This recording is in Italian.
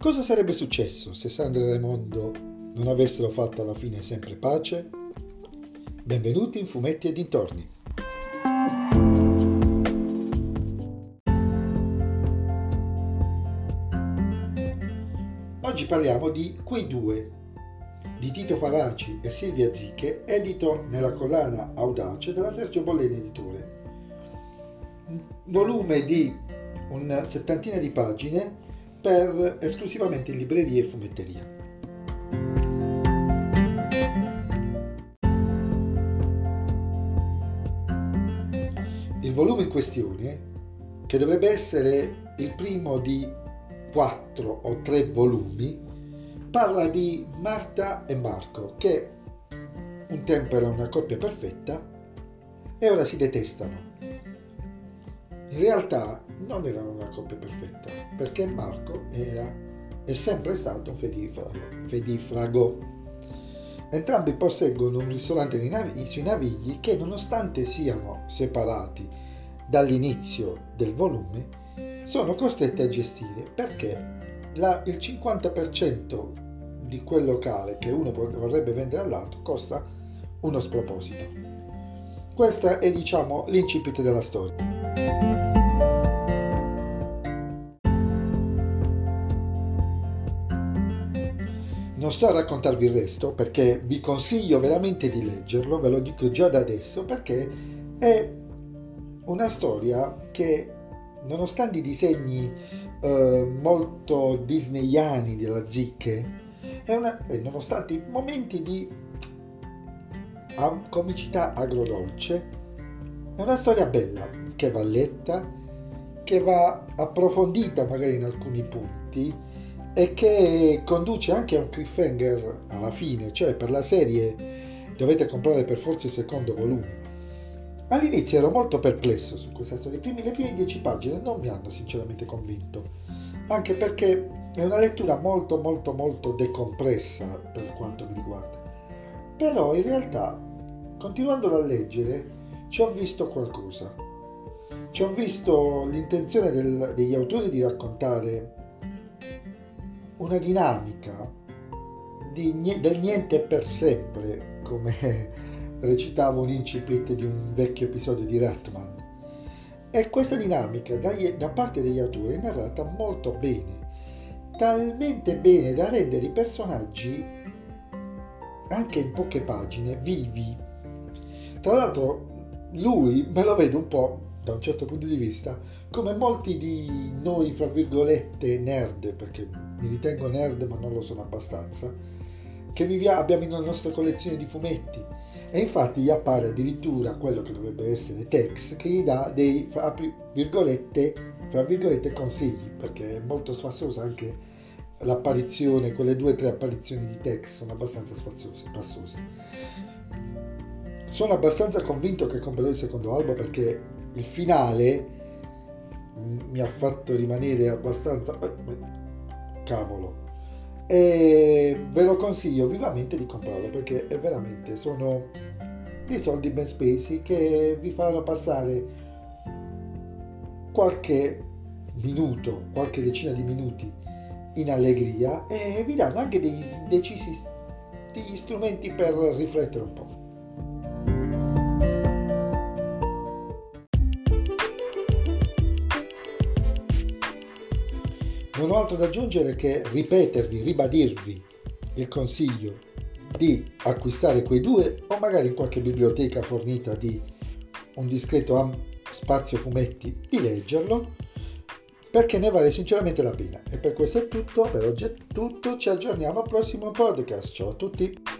Cosa sarebbe successo se Sandra e Raimondo non avessero fatto alla fine sempre pace? Benvenuti in Fumetti e dintorni. Oggi parliamo di Quei due di Tito Faraci e Silvia Zicche, edito nella collana Audace della Sergio Bolleni Editore. Volume di una settantina di pagine per esclusivamente in libreria e fumetteria. Il volume in questione, che dovrebbe essere il primo di quattro o tre volumi, parla di Marta e Marco che un tempo erano una coppia perfetta e ora si detestano. In realtà non erano una coppia perfetta perché Marco era è sempre stato un fedifrago. fedifrago. Entrambi posseggono un ristorante nav- sui Navigli che nonostante siano separati dall'inizio del volume sono costretti a gestire perché la, il 50% di quel locale che uno vorrebbe vendere all'altro costa uno sproposito. Questo è diciamo l'incipit della storia. Non sto a raccontarvi il resto perché vi consiglio veramente di leggerlo, ve lo dico già da adesso perché è una storia che nonostante i disegni eh, molto disneyani della Zicche, una, e nonostante i momenti di comicità agrodolce, è una storia bella che va letta, che va approfondita magari in alcuni punti e che conduce anche a un cliffhanger alla fine, cioè per la serie dovete comprare per forza il secondo volume All'inizio ero molto perplesso su questa storia, primi, le prime dieci pagine non mi hanno sinceramente convinto, anche perché è una lettura molto molto molto decompressa per quanto mi riguarda. Però in realtà, continuando a leggere, ci ho visto qualcosa. Ci ho visto l'intenzione del, degli autori di raccontare una dinamica di, del niente per sempre, come recitava un incipit di un vecchio episodio di Ratman. E questa dinamica da, parte degli autori è narrata molto bene, talmente bene da rendere i personaggi, anche in poche pagine, vivi. Tra l'altro lui me lo vedo un po', da un certo punto di vista, come molti di noi, fra virgolette, nerd, perché mi ritengo nerd ma non lo sono abbastanza, che viviamo, abbiamo nella nostra collezione di fumetti e infatti gli appare addirittura quello che dovrebbe essere Tex che gli dà dei fra virgolette, fra virgolette consigli perché è molto sfassosa anche l'apparizione, quelle due o tre apparizioni di Tex sono abbastanza spassose. Sono abbastanza convinto che comprerò il secondo albo perché il finale mi ha fatto rimanere abbastanza... Eh, cavolo, e ve lo consiglio vivamente di comprarlo perché è veramente sono dei soldi ben spesi che vi faranno passare qualche minuto, qualche decina di minuti in allegria e vi danno anche dei decisi degli strumenti per riflettere un po'. Non ho altro da aggiungere che ripetervi, ribadirvi il consiglio di acquistare quei due o magari in qualche biblioteca fornita di un discreto spazio fumetti di leggerlo perché ne vale sinceramente la pena. E per questo è tutto, per oggi è tutto, ci aggiorniamo al prossimo podcast. Ciao a tutti!